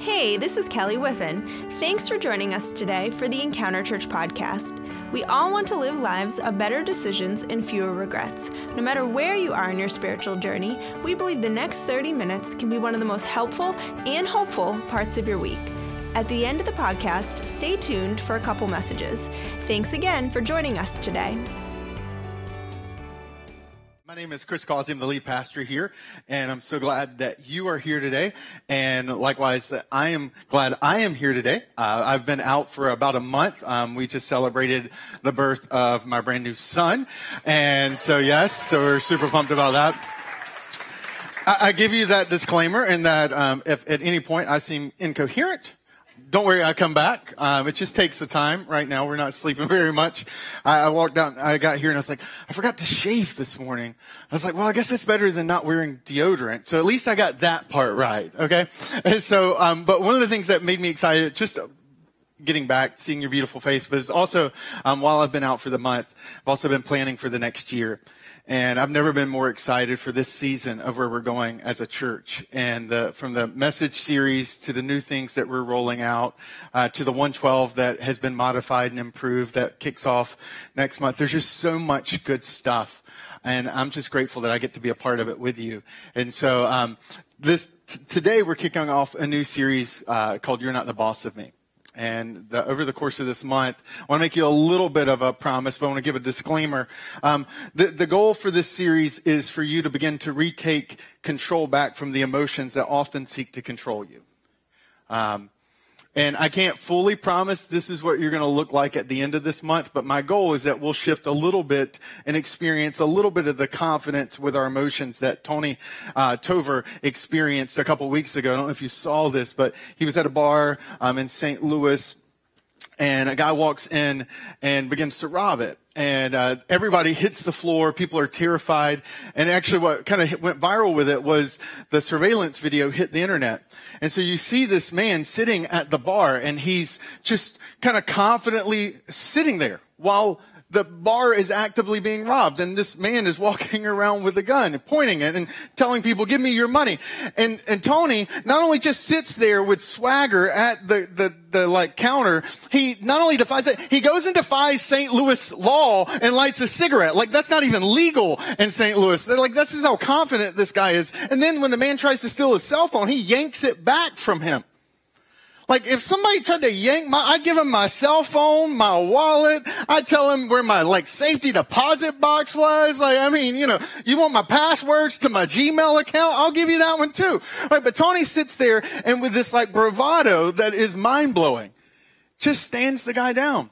Hey, this is Kelly Whiffen. Thanks for joining us today for the Encounter Church podcast. We all want to live lives of better decisions and fewer regrets. No matter where you are in your spiritual journey, we believe the next 30 minutes can be one of the most helpful and hopeful parts of your week. At the end of the podcast, stay tuned for a couple messages. Thanks again for joining us today name is Chris Causey. I'm the lead pastor here, and I'm so glad that you are here today. And likewise, I am glad I am here today. Uh, I've been out for about a month. Um, we just celebrated the birth of my brand new son, and so yes, so we're super pumped about that. I, I give you that disclaimer, and that um, if at any point I seem incoherent don't worry, I come back. Um, it just takes the time. Right now, we're not sleeping very much. I, I, walked down, I got here, and I was like, I forgot to shave this morning. I was like, well, I guess that's better than not wearing deodorant. So at least I got that part right. Okay. And so, um, but one of the things that made me excited, just getting back, seeing your beautiful face, but it's also, um, while I've been out for the month, I've also been planning for the next year. And I've never been more excited for this season of where we're going as a church. And the, from the message series to the new things that we're rolling out, uh, to the 112 that has been modified and improved that kicks off next month. There's just so much good stuff. And I'm just grateful that I get to be a part of it with you. And so, um, this, t- today we're kicking off a new series, uh, called You're Not the Boss of Me. And the, over the course of this month, I want to make you a little bit of a promise, but I want to give a disclaimer. Um, the, the goal for this series is for you to begin to retake control back from the emotions that often seek to control you. Um, and I can't fully promise this is what you're going to look like at the end of this month, but my goal is that we'll shift a little bit and experience a little bit of the confidence with our emotions that Tony uh, Tover experienced a couple weeks ago. I don't know if you saw this, but he was at a bar um, in St. Louis and a guy walks in and begins to rob it. And uh, everybody hits the floor. People are terrified. And actually, what kind of went viral with it was the surveillance video hit the internet. And so you see this man sitting at the bar, and he's just kind of confidently sitting there while the bar is actively being robbed and this man is walking around with a gun and pointing it and telling people, give me your money. And, and Tony not only just sits there with swagger at the, the, the like counter, he not only defies it, he goes and defies St. Louis law and lights a cigarette. Like that's not even legal in St. Louis. They're like, this is how confident this guy is. And then when the man tries to steal his cell phone, he yanks it back from him. Like if somebody tried to yank my, I'd give him my cell phone, my wallet. I'd tell him where my like safety deposit box was. Like, I mean, you know, you want my passwords to my Gmail account? I'll give you that one too. Right, but Tony sits there and with this like bravado that is mind blowing, just stands the guy down.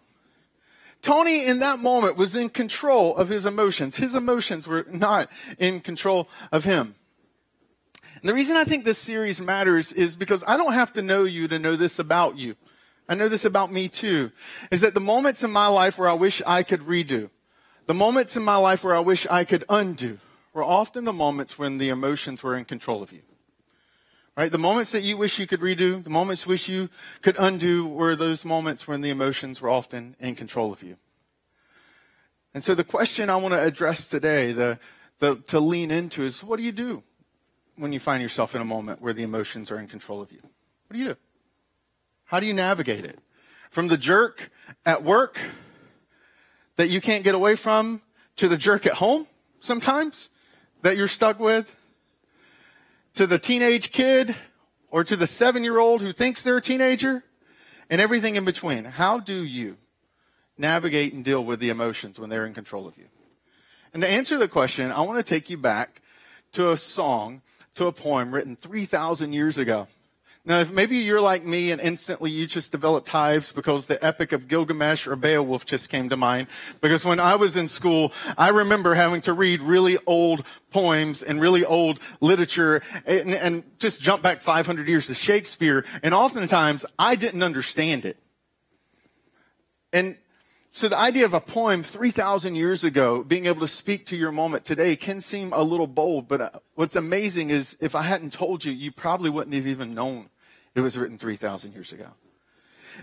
Tony in that moment was in control of his emotions. His emotions were not in control of him. And the reason I think this series matters is because I don't have to know you to know this about you. I know this about me too. Is that the moments in my life where I wish I could redo, the moments in my life where I wish I could undo, were often the moments when the emotions were in control of you. Right? The moments that you wish you could redo, the moments you wish you could undo were those moments when the emotions were often in control of you. And so the question I want to address today, the, the, to lean into is what do you do when you find yourself in a moment where the emotions are in control of you? What do you do? How do you navigate it? From the jerk at work that you can't get away from to the jerk at home sometimes that you're stuck with, to the teenage kid or to the seven year old who thinks they're a teenager, and everything in between. How do you navigate and deal with the emotions when they're in control of you? And to answer the question, I want to take you back to a song to a poem written 3,000 years ago. Now, if maybe you're like me and instantly you just developed hives because the Epic of Gilgamesh or Beowulf just came to mind. Because when I was in school, I remember having to read really old poems and really old literature and, and just jump back 500 years to Shakespeare. And oftentimes I didn't understand it. And so the idea of a poem 3,000 years ago being able to speak to your moment today can seem a little bold, but uh, what's amazing is if I hadn't told you, you probably wouldn't have even known it was written 3,000 years ago.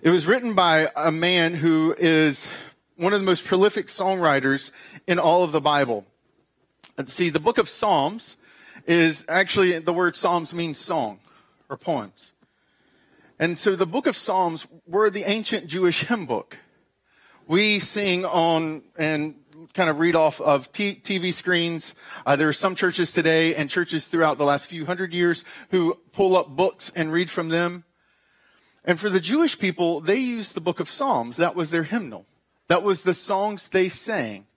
It was written by a man who is one of the most prolific songwriters in all of the Bible. See, the book of Psalms is actually, the word Psalms means song or poems. And so the book of Psalms were the ancient Jewish hymn book. We sing on and kind of read off of t- TV screens. Uh, there are some churches today and churches throughout the last few hundred years who pull up books and read from them. And for the Jewish people, they used the book of Psalms. That was their hymnal. That was the songs they sang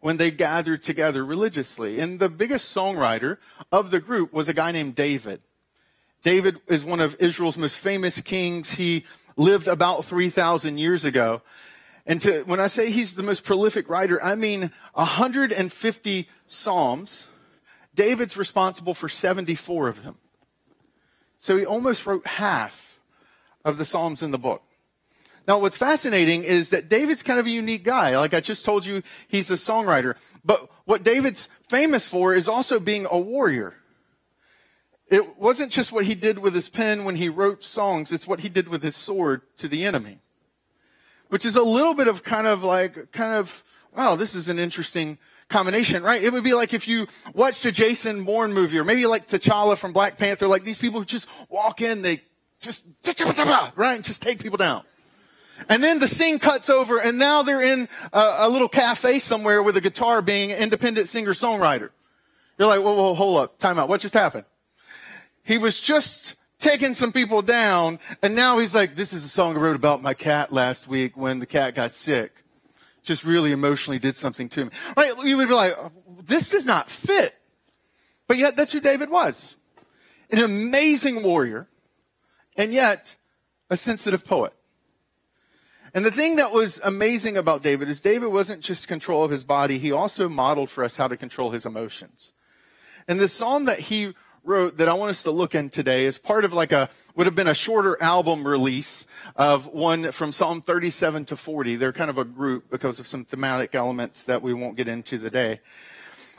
when they gathered together religiously. And the biggest songwriter of the group was a guy named David. David is one of Israel's most famous kings. He lived about 3,000 years ago. And to, when I say he's the most prolific writer, I mean 150 Psalms. David's responsible for 74 of them. So he almost wrote half of the Psalms in the book. Now, what's fascinating is that David's kind of a unique guy. Like I just told you, he's a songwriter. But what David's famous for is also being a warrior. It wasn't just what he did with his pen when he wrote songs, it's what he did with his sword to the enemy. Which is a little bit of kind of like, kind of, wow, this is an interesting combination, right? It would be like if you watched a Jason Bourne movie or maybe like T'Challa from Black Panther, like these people who just walk in, they just, right, and just take people down. And then the scene cuts over, and now they're in a, a little cafe somewhere with a guitar being an independent singer songwriter. You're like, whoa, whoa, hold up, time out. What just happened? He was just taking some people down, and now he's like, this is a song I wrote about my cat last week when the cat got sick. Just really emotionally did something to me. Right? You would be like, this does not fit. But yet, that's who David was. An amazing warrior, and yet a sensitive poet. And the thing that was amazing about David is David wasn't just control of his body, he also modeled for us how to control his emotions. And the psalm that he wrote that I want us to look in today is part of like a, would have been a shorter album release of one from Psalm 37 to 40. They're kind of a group because of some thematic elements that we won't get into today.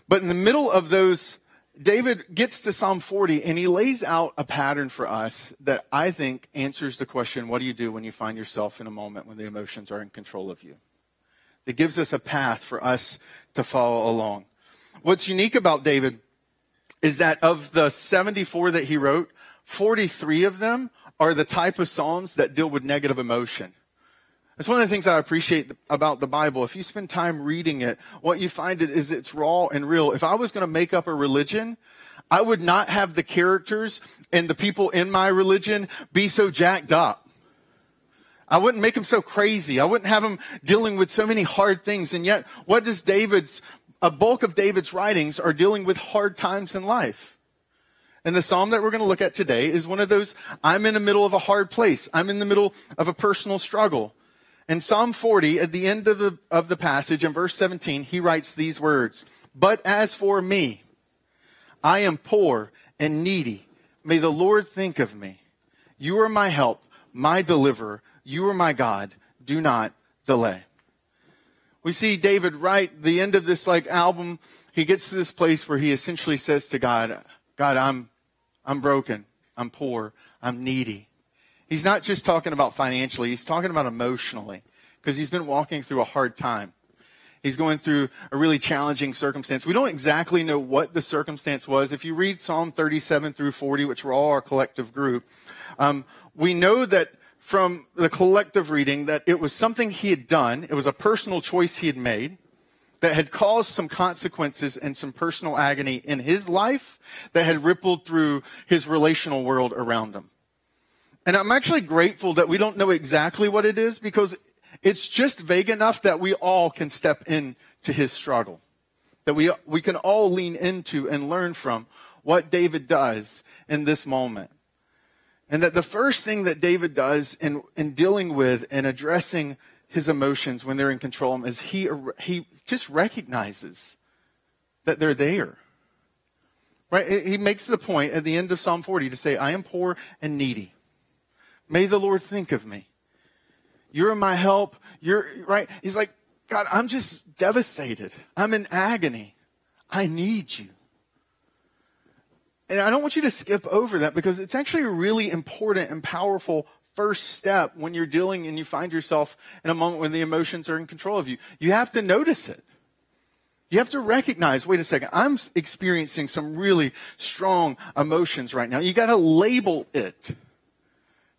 But in the middle of those David gets to Psalm 40 and he lays out a pattern for us that I think answers the question what do you do when you find yourself in a moment when the emotions are in control of you? It gives us a path for us to follow along. What's unique about David is that of the 74 that he wrote, 43 of them are the type of Psalms that deal with negative emotion. It's one of the things I appreciate about the Bible. If you spend time reading it, what you find it is it's raw and real. If I was going to make up a religion, I would not have the characters and the people in my religion be so jacked up. I wouldn't make them so crazy. I wouldn't have them dealing with so many hard things. And yet, what does David's, a bulk of David's writings are dealing with hard times in life. And the psalm that we're going to look at today is one of those, I'm in the middle of a hard place. I'm in the middle of a personal struggle. In Psalm 40, at the end of the, of the passage, in verse 17, he writes these words But as for me, I am poor and needy. May the Lord think of me. You are my help, my deliverer. You are my God. Do not delay. We see David write the end of this like album. He gets to this place where he essentially says to God, God, I'm, I'm broken. I'm poor. I'm needy. He's not just talking about financially, he's talking about emotionally because he's been walking through a hard time. He's going through a really challenging circumstance. We don't exactly know what the circumstance was. If you read Psalm 37 through 40, which were all our collective group, um, we know that from the collective reading that it was something he had done. It was a personal choice he had made that had caused some consequences and some personal agony in his life that had rippled through his relational world around him. And I'm actually grateful that we don't know exactly what it is because it's just vague enough that we all can step into his struggle. That we, we can all lean into and learn from what David does in this moment. And that the first thing that David does in, in dealing with and addressing his emotions when they're in control is he, he just recognizes that they're there. Right? He makes the point at the end of Psalm 40 to say, I am poor and needy. May the Lord think of me. You're my help. You're right. He's like, God, I'm just devastated. I'm in agony. I need you. And I don't want you to skip over that because it's actually a really important and powerful first step when you're dealing and you find yourself in a moment when the emotions are in control of you. You have to notice it. You have to recognize, wait a second, I'm experiencing some really strong emotions right now. You got to label it.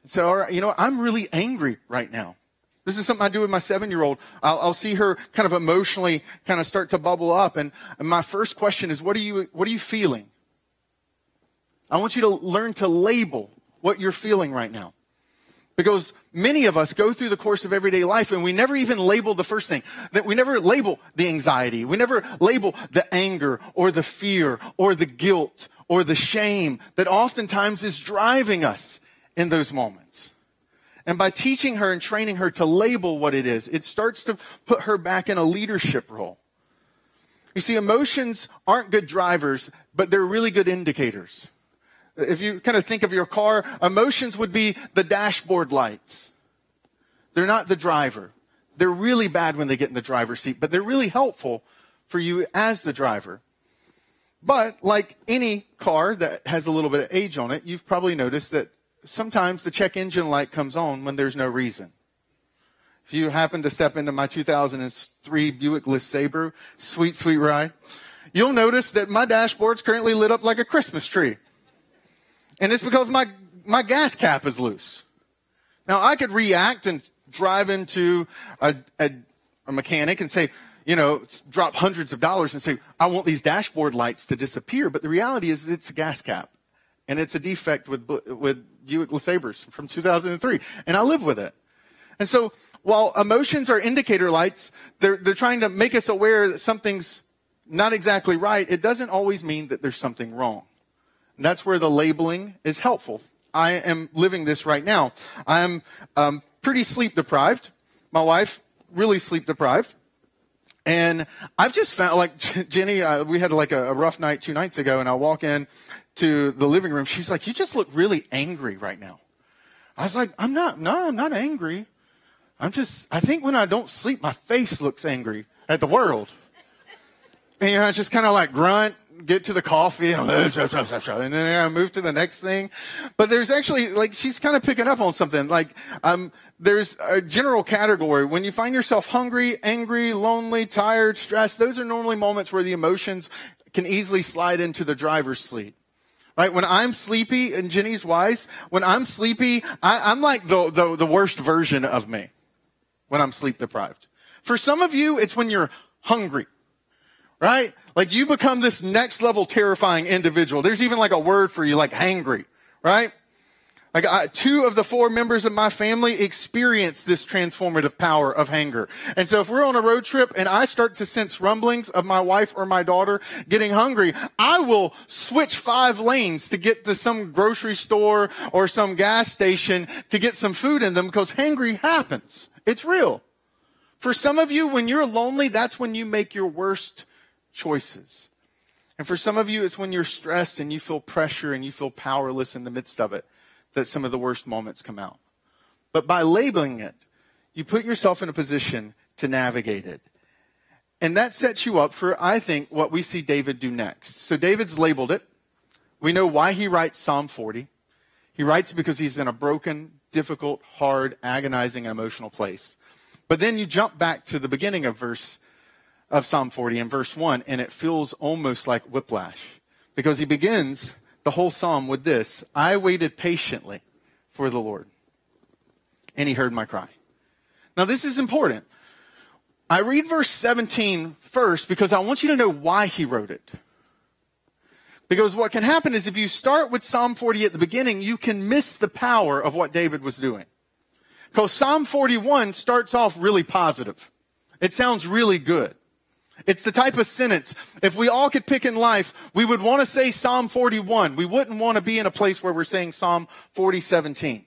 So, you know, I'm really angry right now. This is something I do with my seven year old. I'll, I'll, see her kind of emotionally kind of start to bubble up. And, and my first question is, what are you, what are you feeling? I want you to learn to label what you're feeling right now. Because many of us go through the course of everyday life and we never even label the first thing. That we never label the anxiety. We never label the anger or the fear or the guilt or the shame that oftentimes is driving us in those moments. And by teaching her and training her to label what it is, it starts to put her back in a leadership role. You see, emotions aren't good drivers, but they're really good indicators. If you kind of think of your car, emotions would be the dashboard lights. They're not the driver. They're really bad when they get in the driver's seat, but they're really helpful for you as the driver. But like any car that has a little bit of age on it, you've probably noticed that sometimes the check engine light comes on when there's no reason. If you happen to step into my 2003 Buick LeSabre, sweet, sweet ride, you'll notice that my dashboard's currently lit up like a Christmas tree. And it's because my, my gas cap is loose. Now I could react and drive into a, a, a mechanic and say, you know, drop hundreds of dollars and say, I want these dashboard lights to disappear. But the reality is it's a gas cap and it's a defect with, with Buick LeSabres from 2003, and I live with it. And so, while emotions are indicator lights, they're, they're trying to make us aware that something's not exactly right. It doesn't always mean that there's something wrong. That's where the labeling is helpful. I am living this right now. I am um, pretty sleep deprived. My wife, really sleep deprived. And I've just found, like Jenny, uh, we had like a, a, rough night two nights ago, and I walk in to the living room. She's like, "You just look really angry right now." I was like, "I'm not. No, I'm not angry. I'm just. I think when I don't sleep, my face looks angry at the world." And you know, I just kind of like grunt, get to the coffee, and, and then I move to the next thing. But there's actually like she's kind of picking up on something. Like um, there's a general category when you find yourself hungry, angry, lonely, tired, stressed. Those are normally moments where the emotions can easily slide into the driver's seat. Right? When I'm sleepy, and Jenny's wise, when I'm sleepy, I, am like the, the, the worst version of me when I'm sleep deprived. For some of you, it's when you're hungry. Right? Like you become this next level terrifying individual. There's even like a word for you, like hangry. Right? Like I, two of the four members of my family experience this transformative power of hunger. And so if we're on a road trip and I start to sense rumblings of my wife or my daughter getting hungry, I will switch five lanes to get to some grocery store or some gas station to get some food in them because hangry happens. It's real. For some of you, when you're lonely, that's when you make your worst choices. And for some of you, it's when you're stressed and you feel pressure and you feel powerless in the midst of it that some of the worst moments come out. But by labeling it, you put yourself in a position to navigate it. And that sets you up for, I think, what we see David do next. So David's labeled it. We know why he writes Psalm 40. He writes because he's in a broken, difficult, hard, agonizing, emotional place. But then you jump back to the beginning of verse of Psalm 40 in verse 1, and it feels almost like whiplash. Because he begins the whole psalm with this I waited patiently for the Lord, and he heard my cry. Now, this is important. I read verse 17 first because I want you to know why he wrote it. Because what can happen is if you start with Psalm 40 at the beginning, you can miss the power of what David was doing. Because Psalm 41 starts off really positive. It sounds really good. It's the type of sentence, if we all could pick in life, we would want to say Psalm 41. We wouldn't want to be in a place where we're saying Psalm 40, 17.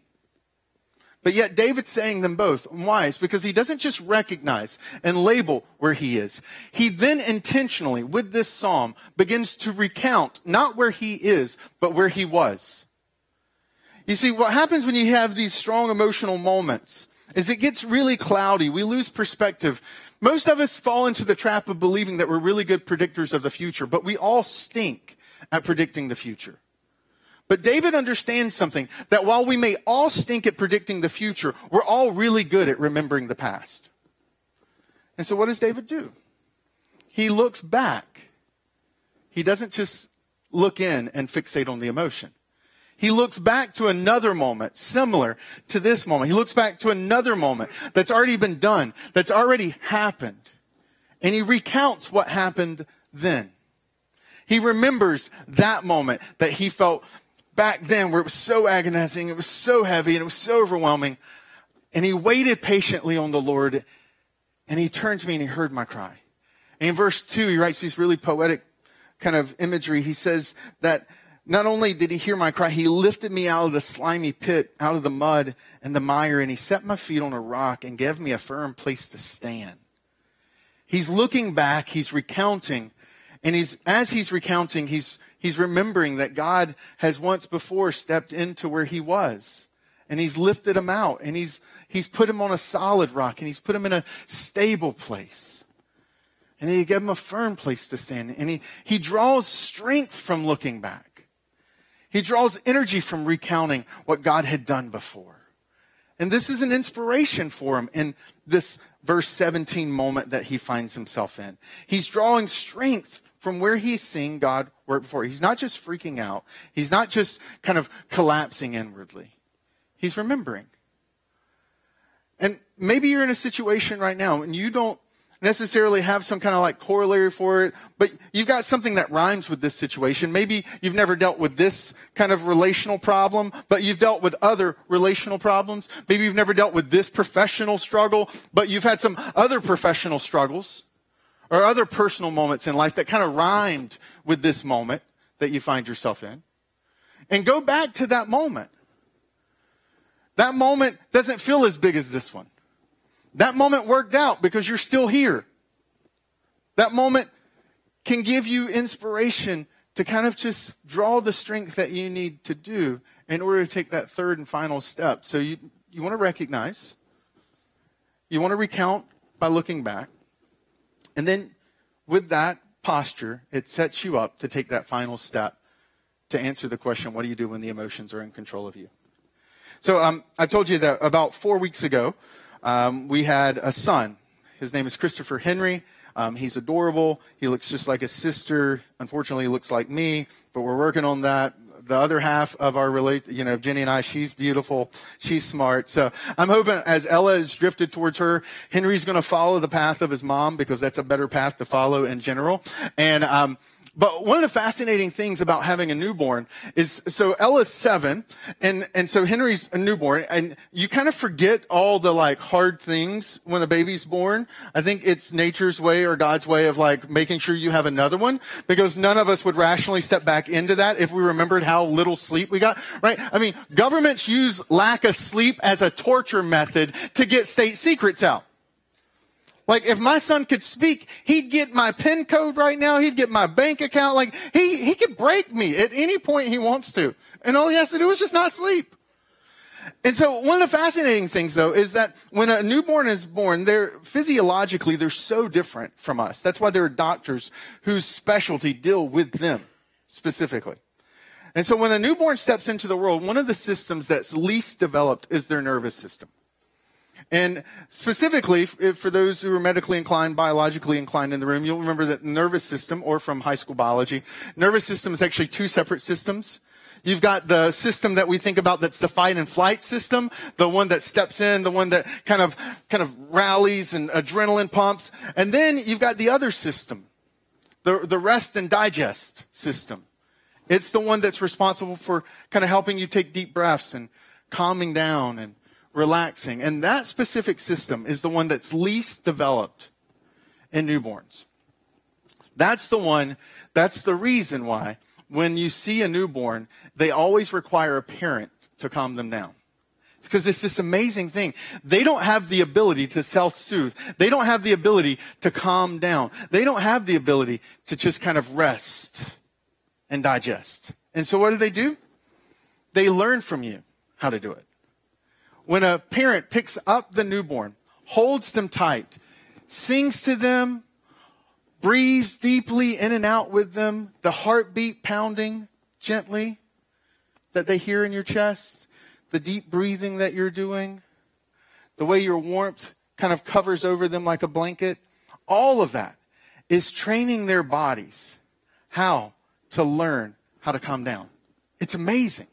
But yet David's saying them both. Why? It's because he doesn't just recognize and label where he is. He then intentionally, with this psalm, begins to recount not where he is, but where he was. You see, what happens when you have these strong emotional moments is it gets really cloudy. We lose perspective. Most of us fall into the trap of believing that we're really good predictors of the future, but we all stink at predicting the future. But David understands something that while we may all stink at predicting the future, we're all really good at remembering the past. And so what does David do? He looks back. He doesn't just look in and fixate on the emotion. He looks back to another moment similar to this moment. He looks back to another moment that's already been done, that's already happened. And he recounts what happened then. He remembers that moment that he felt back then where it was so agonizing, it was so heavy, and it was so overwhelming. And he waited patiently on the Lord, and he turned to me and he heard my cry. And in verse 2, he writes these really poetic kind of imagery. He says that not only did he hear my cry, he lifted me out of the slimy pit, out of the mud and the mire, and he set my feet on a rock and gave me a firm place to stand. He's looking back, he's recounting, and he's, as he's recounting, he's, he's remembering that God has once before stepped into where he was, and he's lifted him out, and he's, he's put him on a solid rock, and he's put him in a stable place. And he gave him a firm place to stand, and he, he draws strength from looking back. He draws energy from recounting what God had done before. And this is an inspiration for him in this verse 17 moment that he finds himself in. He's drawing strength from where he's seeing God work before. He's not just freaking out. He's not just kind of collapsing inwardly. He's remembering. And maybe you're in a situation right now and you don't necessarily have some kind of like corollary for it, but you've got something that rhymes with this situation. Maybe you've never dealt with this kind of relational problem, but you've dealt with other relational problems. Maybe you've never dealt with this professional struggle, but you've had some other professional struggles or other personal moments in life that kind of rhymed with this moment that you find yourself in. And go back to that moment. That moment doesn't feel as big as this one. That moment worked out because you're still here. That moment can give you inspiration to kind of just draw the strength that you need to do in order to take that third and final step. So you, you want to recognize, you want to recount by looking back, and then with that posture, it sets you up to take that final step to answer the question what do you do when the emotions are in control of you? So um, I told you that about four weeks ago, um, we had a son. His name is Christopher Henry. Um, he's adorable. He looks just like his sister. Unfortunately, he looks like me, but we're working on that. The other half of our relate, you know, Jenny and I, she's beautiful. She's smart. So I'm hoping as Ella is drifted towards her, Henry's going to follow the path of his mom because that's a better path to follow in general. And, um, but one of the fascinating things about having a newborn is, so Ella's seven, and, and so Henry's a newborn, and you kind of forget all the like hard things when a baby's born. I think it's nature's way or God's way of like making sure you have another one, because none of us would rationally step back into that if we remembered how little sleep we got, right? I mean, governments use lack of sleep as a torture method to get state secrets out. Like if my son could speak, he'd get my PIN code right now. He'd get my bank account. Like he, he could break me at any point he wants to. And all he has to do is just not sleep. And so one of the fascinating things though is that when a newborn is born, they're physiologically, they're so different from us. That's why there are doctors whose specialty deal with them specifically. And so when a newborn steps into the world, one of the systems that's least developed is their nervous system. And specifically, for those who are medically inclined, biologically inclined in the room, you'll remember that nervous system, or from high school biology, nervous system is actually two separate systems. You've got the system that we think about that's the fight and flight system, the one that steps in, the one that kind of, kind of rallies and adrenaline pumps. And then you've got the other system, the, the rest and digest system. It's the one that's responsible for kind of helping you take deep breaths and calming down and relaxing. And that specific system is the one that's least developed in newborns. That's the one, that's the reason why when you see a newborn, they always require a parent to calm them down. It's because it's this amazing thing. They don't have the ability to self-soothe. They don't have the ability to calm down. They don't have the ability to just kind of rest and digest. And so what do they do? They learn from you how to do it when a parent picks up the newborn, holds them tight, sings to them, breathes deeply in and out with them, the heartbeat pounding gently that they hear in your chest, the deep breathing that you're doing, the way your warmth kind of covers over them like a blanket, all of that is training their bodies how to learn how to calm down. It's amazing.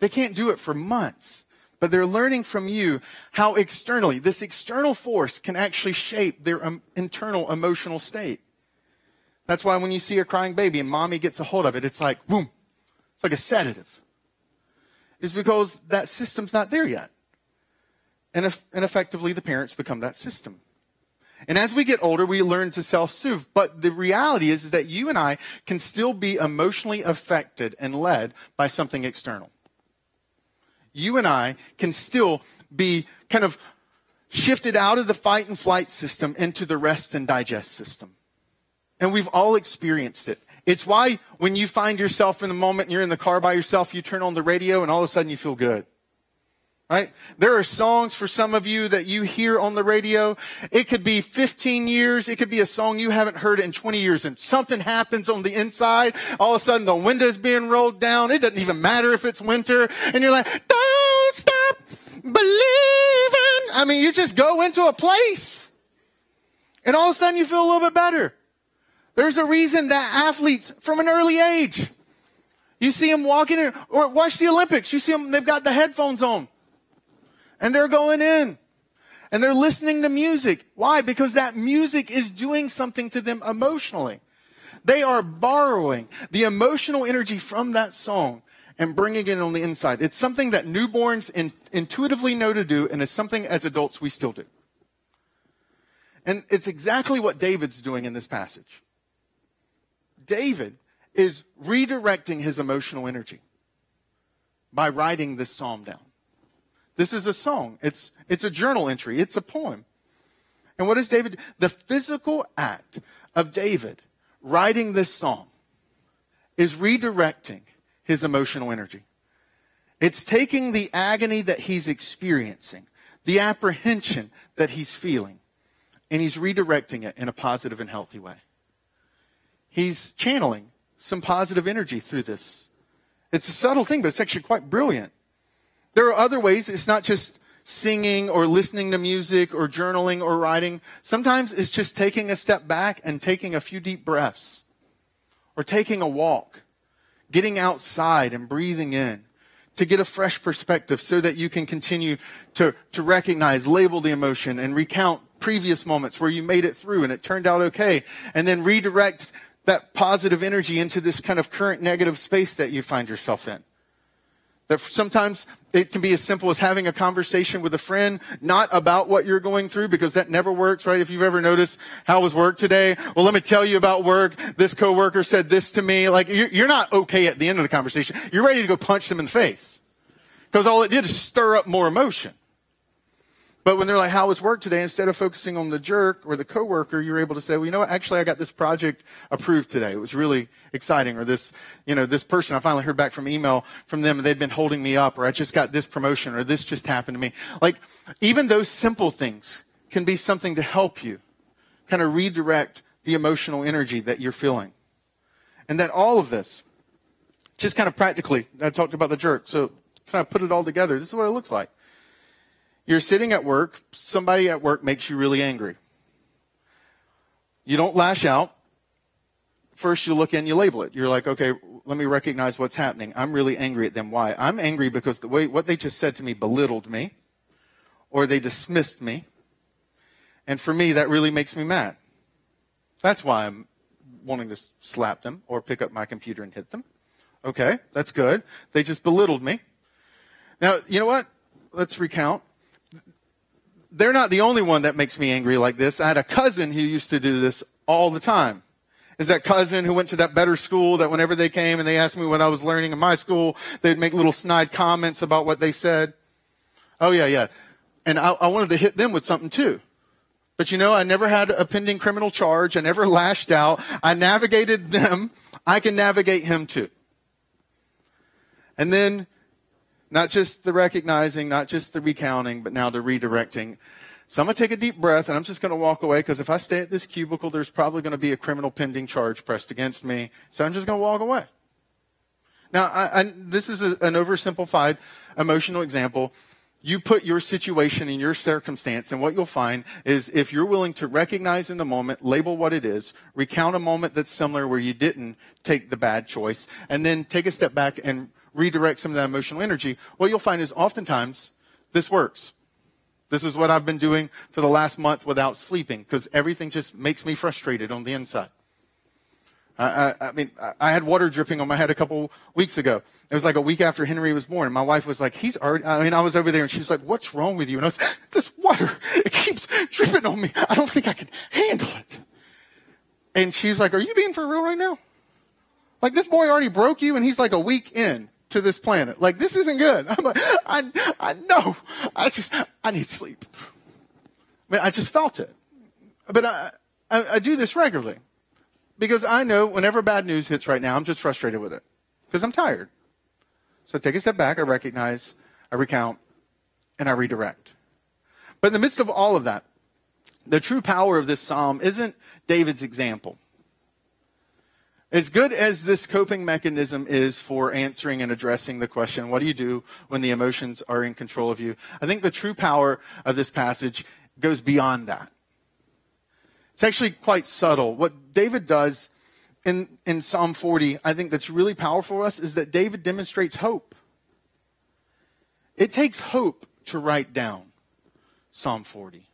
They can't do it for months, but they're learning from you how externally, this external force can actually shape their um, internal emotional state. That's why when you see a crying baby and mommy gets a hold of it, it's like, boom, it's like a sedative. Is because that system's not there yet. And, if, and effectively, the parents become that system. And as we get older, we learn to self soothe. But the reality is, is that you and I can still be emotionally affected and led by something external. You and I can still be kind of shifted out of the fight and flight system into the rest and digest system. And we've all experienced it. It's why when you find yourself in a moment and you're in the car by yourself, you turn on the radio and all of a sudden you feel good. Right? There are songs for some of you that you hear on the radio. It could be 15 years. It could be a song you haven't heard in 20 years and something happens on the inside. All of a sudden the window's being rolled down. It doesn't even matter if it's winter and you're like, don't stop believing. I mean, you just go into a place and all of a sudden you feel a little bit better. There's a reason that athletes from an early age, you see them walking in, or watch the Olympics, you see them, they've got the headphones on. And they're going in. And they're listening to music. Why? Because that music is doing something to them emotionally. They are borrowing the emotional energy from that song and bringing it on the inside. It's something that newborns in, intuitively know to do, and it's something as adults we still do. And it's exactly what David's doing in this passage. David is redirecting his emotional energy by writing this psalm down. This is a song. It's, it's a journal entry. It's a poem. And what is David? The physical act of David writing this song is redirecting his emotional energy. It's taking the agony that he's experiencing, the apprehension that he's feeling, and he's redirecting it in a positive and healthy way. He's channeling some positive energy through this. It's a subtle thing, but it's actually quite brilliant. There are other ways. It's not just singing or listening to music or journaling or writing. Sometimes it's just taking a step back and taking a few deep breaths or taking a walk, getting outside and breathing in to get a fresh perspective so that you can continue to, to recognize, label the emotion and recount previous moments where you made it through and it turned out okay and then redirect that positive energy into this kind of current negative space that you find yourself in. That sometimes it can be as simple as having a conversation with a friend, not about what you're going through, because that never works, right? If you've ever noticed, how was work today? Well, let me tell you about work. This coworker said this to me. Like, you're not okay at the end of the conversation. You're ready to go punch them in the face. Because all it did is stir up more emotion. But when they're like, how was work today? Instead of focusing on the jerk or the coworker, you're able to say, well, you know what? Actually, I got this project approved today. It was really exciting. Or this, you know, this person, I finally heard back from email from them and they'd been holding me up or I just got this promotion or this just happened to me. Like, even those simple things can be something to help you kind of redirect the emotional energy that you're feeling. And that all of this, just kind of practically, I talked about the jerk. So kind of put it all together. This is what it looks like. You're sitting at work, somebody at work makes you really angry. You don't lash out. First, you look in, you label it. You're like, okay, let me recognize what's happening. I'm really angry at them. Why? I'm angry because the way what they just said to me belittled me, or they dismissed me. And for me, that really makes me mad. That's why I'm wanting to slap them or pick up my computer and hit them. Okay, that's good. They just belittled me. Now, you know what? Let's recount they're not the only one that makes me angry like this. I had a cousin who used to do this all the time. Is that cousin who went to that better school that whenever they came and they asked me what I was learning in my school, they'd make little snide comments about what they said. Oh yeah, yeah. And I, I wanted to hit them with something too. But you know, I never had a pending criminal charge. I never lashed out. I navigated them. I can navigate him too. And then not just the recognizing, not just the recounting, but now the redirecting. So I'm going to take a deep breath and I'm just going to walk away because if I stay at this cubicle, there's probably going to be a criminal pending charge pressed against me. So I'm just going to walk away. Now, I, I, this is a, an oversimplified emotional example. You put your situation in your circumstance, and what you'll find is if you're willing to recognize in the moment, label what it is, recount a moment that's similar where you didn't take the bad choice, and then take a step back and redirect some of that emotional energy, what you'll find is oftentimes this works. This is what I've been doing for the last month without sleeping because everything just makes me frustrated on the inside. I, I, I, mean, I had water dripping on my head a couple weeks ago. It was like a week after Henry was born. And my wife was like, he's already, I mean, I was over there and she was like, what's wrong with you? And I was, this water, it keeps dripping on me. I don't think I can handle it. And she's like, are you being for real right now? Like this boy already broke you and he's like a week in to this planet. Like this isn't good. I'm like, I, I know. I just, I need sleep. I mean, I just felt it. But I, I, I do this regularly because I know whenever bad news hits right now, I'm just frustrated with it because I'm tired. So I take a step back, I recognize, I recount, and I redirect. But in the midst of all of that, the true power of this psalm isn't David's example. As good as this coping mechanism is for answering and addressing the question, what do you do when the emotions are in control of you? I think the true power of this passage goes beyond that. It's actually quite subtle. What David does in, in Psalm 40, I think that's really powerful for us, is that David demonstrates hope. It takes hope to write down Psalm 40.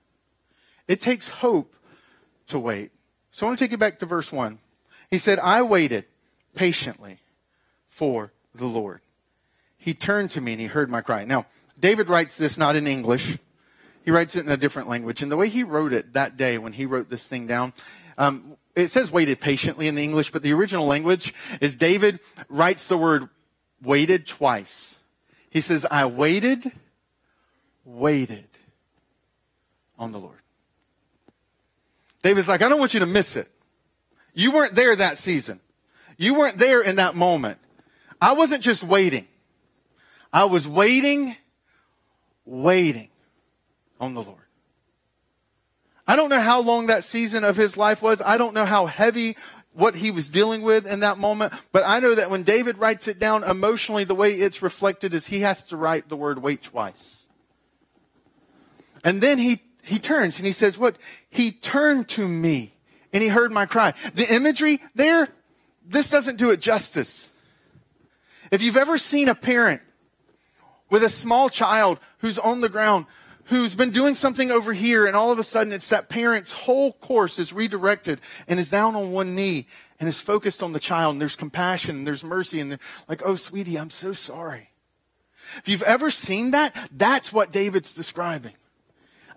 It takes hope to wait. So I want to take you back to verse 1. He said, I waited patiently for the Lord. He turned to me and he heard my cry. Now, David writes this not in English. He writes it in a different language. And the way he wrote it that day when he wrote this thing down, um, it says waited patiently in the English, but the original language is David writes the word waited twice. He says, I waited, waited on the Lord. David's like, I don't want you to miss it. You weren't there that season. You weren't there in that moment. I wasn't just waiting. I was waiting, waiting on the Lord. I don't know how long that season of his life was. I don't know how heavy what he was dealing with in that moment. But I know that when David writes it down emotionally, the way it's reflected is he has to write the word wait twice. And then he, he turns and he says, What? He turned to me and he heard my cry. The imagery there, this doesn't do it justice. If you've ever seen a parent with a small child who's on the ground, who's been doing something over here, and all of a sudden it's that parent's whole course is redirected and is down on one knee and is focused on the child, and there's compassion and there's mercy, and they're like, oh, sweetie, I'm so sorry. If you've ever seen that, that's what David's describing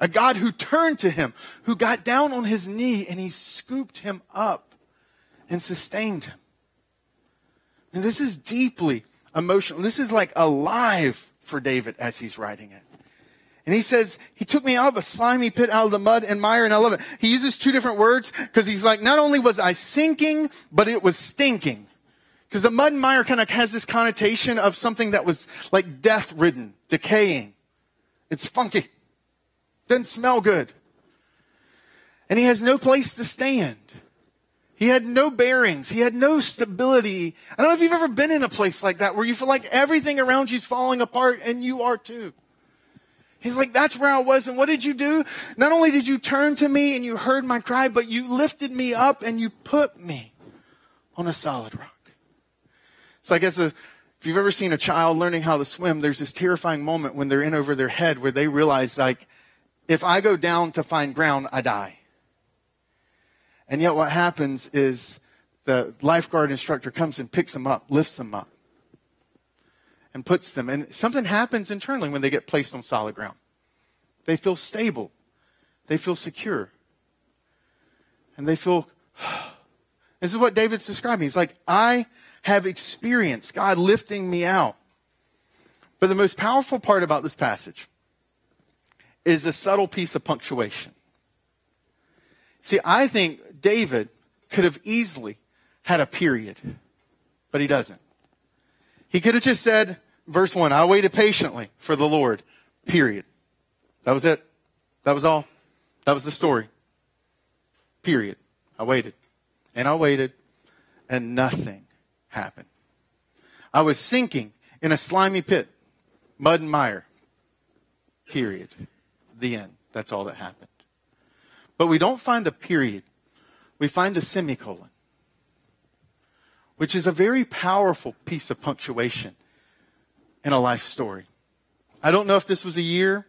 a God who turned to him, who got down on his knee and he scooped him up and sustained him. And this is deeply emotional. This is like alive for David as he's writing it. And he says, he took me out of a slimy pit, out of the mud and mire, and I love it. He uses two different words because he's like, not only was I sinking, but it was stinking. Because the mud and mire kind of has this connotation of something that was like death ridden, decaying. It's funky. Doesn't smell good. And he has no place to stand. He had no bearings. He had no stability. I don't know if you've ever been in a place like that where you feel like everything around you is falling apart and you are too. He's like, that's where I was. And what did you do? Not only did you turn to me and you heard my cry, but you lifted me up and you put me on a solid rock. So I guess if you've ever seen a child learning how to swim, there's this terrifying moment when they're in over their head where they realize like, if I go down to find ground, I die. And yet, what happens is the lifeguard instructor comes and picks them up, lifts them up, and puts them. And something happens internally when they get placed on solid ground. They feel stable, they feel secure, and they feel. this is what David's describing. He's like, I have experienced God lifting me out. But the most powerful part about this passage is a subtle piece of punctuation. See, I think David could have easily had a period, but he doesn't. He could have just said, verse 1, I waited patiently for the Lord, period. That was it. That was all. That was the story. Period. I waited. And I waited, and nothing happened. I was sinking in a slimy pit, mud and mire. Period the end. That's all that happened. But we don't find a period, we find a semicolon, which is a very powerful piece of punctuation in a life story. I don't know if this was a year.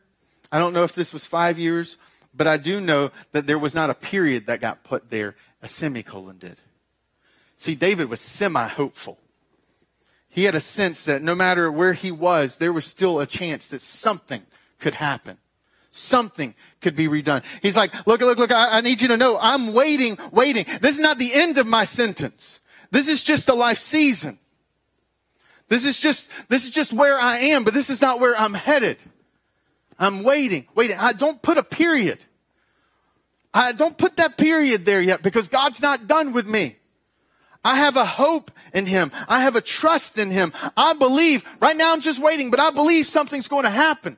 I don't know if this was five years, but I do know that there was not a period that got put there. A semicolon did. See, David was semi hopeful. He had a sense that no matter where he was, there was still a chance that something could happen. Something could be redone. He's like, look, look, look, I, I need you to know I'm waiting, waiting. This is not the end of my sentence. This is just a life season. This is just, this is just where I am, but this is not where I'm headed. I'm waiting, waiting. I don't put a period. I don't put that period there yet because God's not done with me. I have a hope in Him. I have a trust in Him. I believe, right now I'm just waiting, but I believe something's going to happen.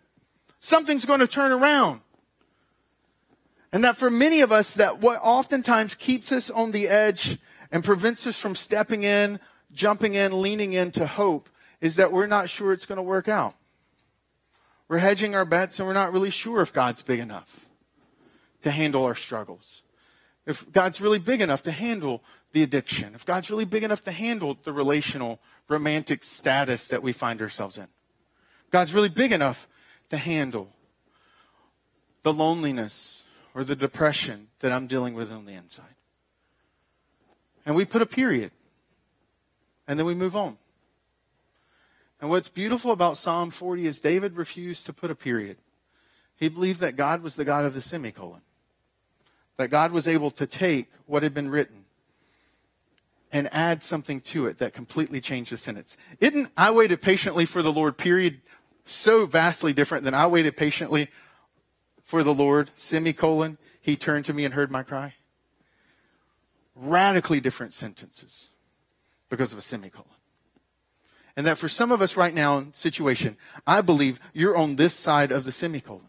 Something's going to turn around. And that for many of us, that what oftentimes keeps us on the edge and prevents us from stepping in jumping in, leaning into hope is that we're not sure it's going to work out. We're hedging our bets and we're not really sure if God's big enough to handle our struggles. If God's really big enough to handle the addiction, if God's really big enough to handle the relational, romantic status that we find ourselves in, God's really big enough to handle the loneliness or the depression that I'm dealing with on the inside. And we put a period and then we move on. And what's beautiful about Psalm 40 is David refused to put a period. He believed that God was the God of the semicolon, that God was able to take what had been written and add something to it that completely changed the sentence. Isn't I waited patiently for the Lord, period, so vastly different than I waited patiently for the Lord, semicolon, he turned to me and heard my cry? Radically different sentences because of a semicolon. And that for some of us right now in situation, I believe you're on this side of the semicolon.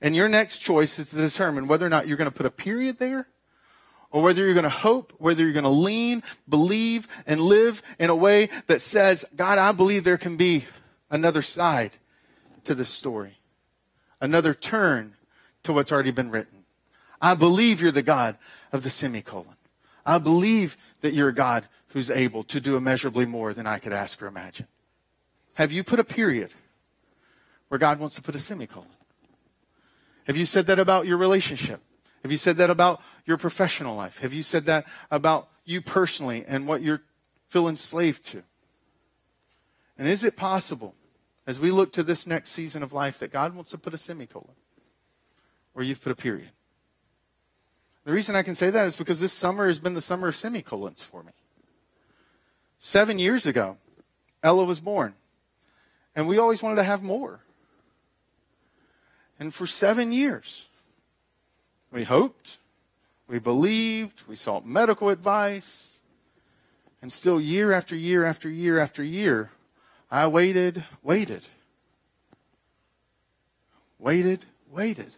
And your next choice is to determine whether or not you're going to put a period there or whether you're going to hope, whether you're going to lean, believe, and live in a way that says, God, I believe there can be another side to this story, another turn to what's already been written. I believe you're the God of the semicolon. I believe that you're a God who's able to do immeasurably more than I could ask or imagine. Have you put a period where God wants to put a semicolon? Have you said that about your relationship? Have you said that about your professional life? Have you said that about you personally and what you're feel enslaved to? And is it possible, as we look to this next season of life, that God wants to put a semicolon where you've put a period? The reason I can say that is because this summer has been the summer of semicolons for me. Seven years ago, Ella was born. And we always wanted to have more. And for seven years, we hoped, we believed, we sought medical advice. And still, year after year after year after year, I waited, waited, waited, waited.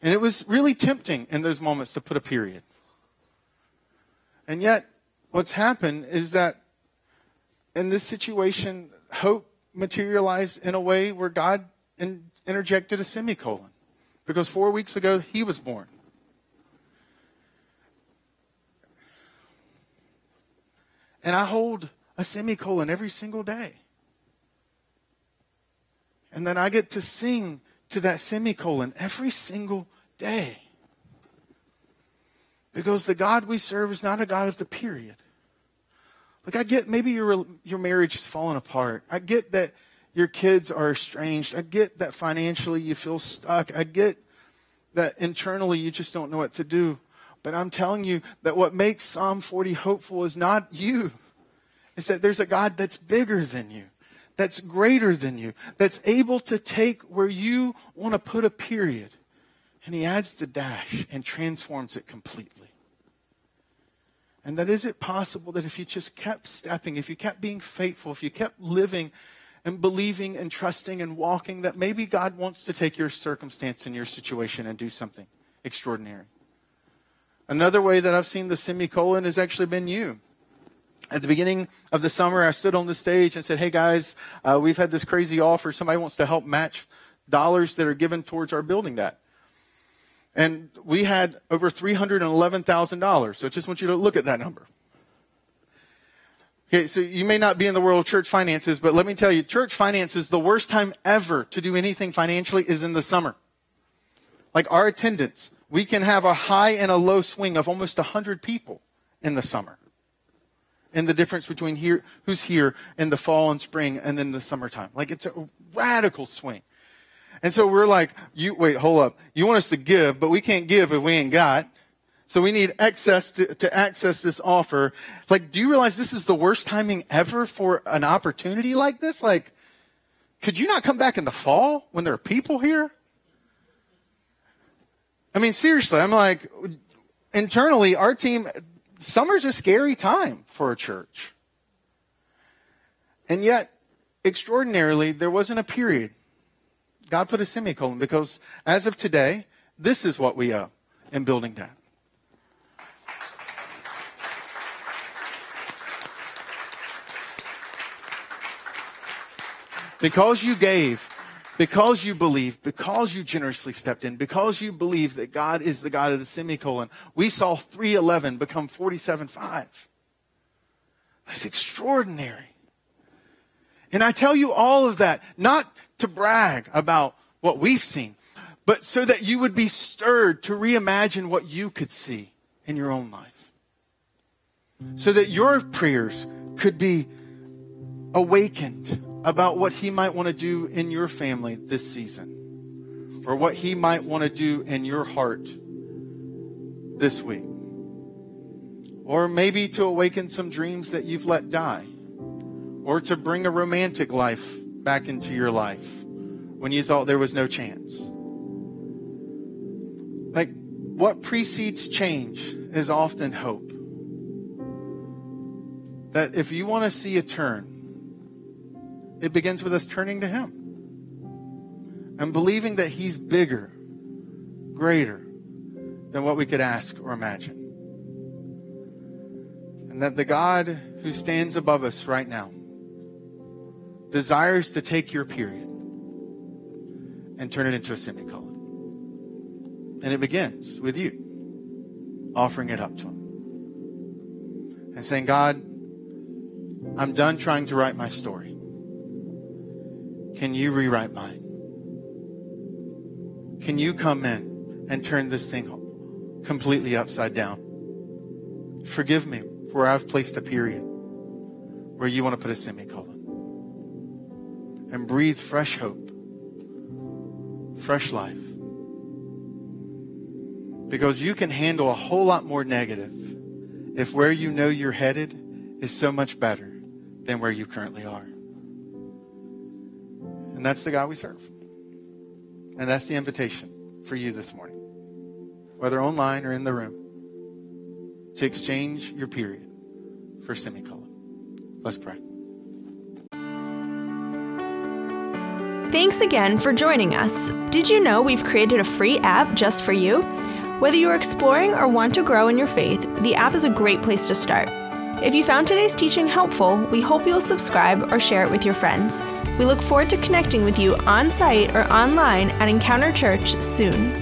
And it was really tempting in those moments to put a period. And yet, what's happened is that in this situation, hope materialized in a way where God in, interjected a semicolon. Because four weeks ago, he was born. And I hold a semicolon every single day. And then I get to sing to that semicolon every single day. Because the God we serve is not a God of the period. Like, I get maybe your, your marriage is falling apart. I get that your kids are estranged. I get that financially you feel stuck. I get that internally you just don't know what to do. But I'm telling you that what makes Psalm 40 hopeful is not you. It's that there's a God that's bigger than you, that's greater than you, that's able to take where you want to put a period and he adds the dash and transforms it completely. And that is it possible that if you just kept stepping, if you kept being faithful, if you kept living and believing and trusting and walking, that maybe God wants to take your circumstance and your situation and do something extraordinary. Another way that I've seen the semicolon has actually been you. At the beginning of the summer, I stood on the stage and said, Hey guys, uh, we've had this crazy offer. Somebody wants to help match dollars that are given towards our building debt. And we had over $311,000. So I just want you to look at that number. Okay, so you may not be in the world of church finances, but let me tell you, church finances, the worst time ever to do anything financially is in the summer. Like our attendance, we can have a high and a low swing of almost 100 people in the summer. And the difference between here, who's here in the fall and spring and then the summertime. Like it's a radical swing. And so we're like, you, wait, hold up. You want us to give, but we can't give if we ain't got. So we need access to, to access this offer. Like, do you realize this is the worst timing ever for an opportunity like this? Like, could you not come back in the fall when there are people here? I mean, seriously, I'm like, internally, our team, summer's a scary time for a church. And yet, extraordinarily, there wasn't a period. God put a semicolon because as of today, this is what we owe in building that. Because you gave, because you believe, because you generously stepped in, because you believe that God is the God of the semicolon, we saw 311 become 47.5. That's extraordinary. And I tell you all of that, not to brag about what we've seen, but so that you would be stirred to reimagine what you could see in your own life. So that your prayers could be awakened about what He might want to do in your family this season, or what He might want to do in your heart this week. Or maybe to awaken some dreams that you've let die, or to bring a romantic life back into your life when you thought there was no chance. Like, what precedes change is often hope. That if you want to see a turn, it begins with us turning to Him and believing that He's bigger, greater than what we could ask or imagine. And that the God who stands above us right now desires to take your period and turn it into a semicolon. And it begins with you offering it up to Him and saying, God, I'm done trying to write my story. Can you rewrite mine? Can you come in and turn this thing completely upside down? Forgive me for where I've placed a period where you want to put a semicolon. And breathe fresh hope, fresh life. Because you can handle a whole lot more negative if where you know you're headed is so much better than where you currently are. And that's the God we serve. And that's the invitation for you this morning, whether online or in the room, to exchange your period for semicolon. Let's pray. Thanks again for joining us. Did you know we've created a free app just for you? Whether you're exploring or want to grow in your faith, the app is a great place to start. If you found today's teaching helpful, we hope you'll subscribe or share it with your friends. We look forward to connecting with you on site or online at Encounter Church soon.